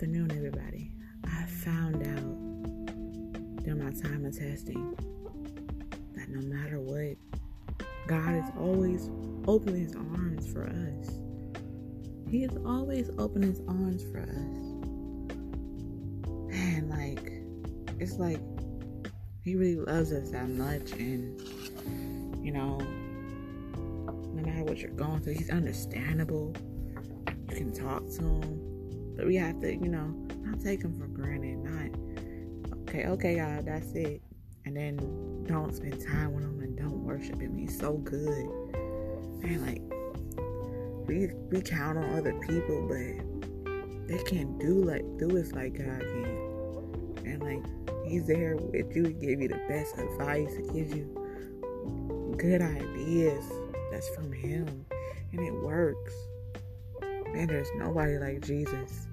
afternoon, everybody. I found out during my time of testing that no matter what, God is always open his arms for us. He is always open his arms for us. And like, it's like he really loves us that much, and you know, no matter what you're going through, he's understandable. You can talk to him but we have to, you know, not take them for granted. Not, okay, okay, God, that's it. And then don't spend time with them and don't worship him. He's so good. Man, like, we, we count on other people, but they can't do like do us like God can. And like He's there with you to give you the best advice, to give you good ideas that's from Him, and it works man, there's nobody like Jesus.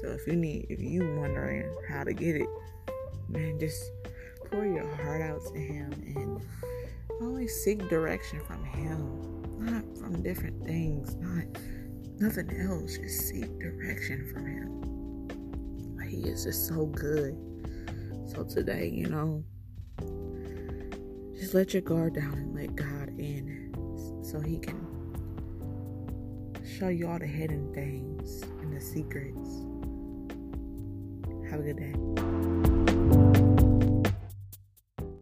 So if you need, if you wondering how to get it, man, just pour your heart out to Him and always seek direction from Him, not from different things, not nothing else. Just seek direction from Him. He is just so good. So today, you know, just let your guard down and let God in so He can show you all the hidden things and the secrets. Have a good day.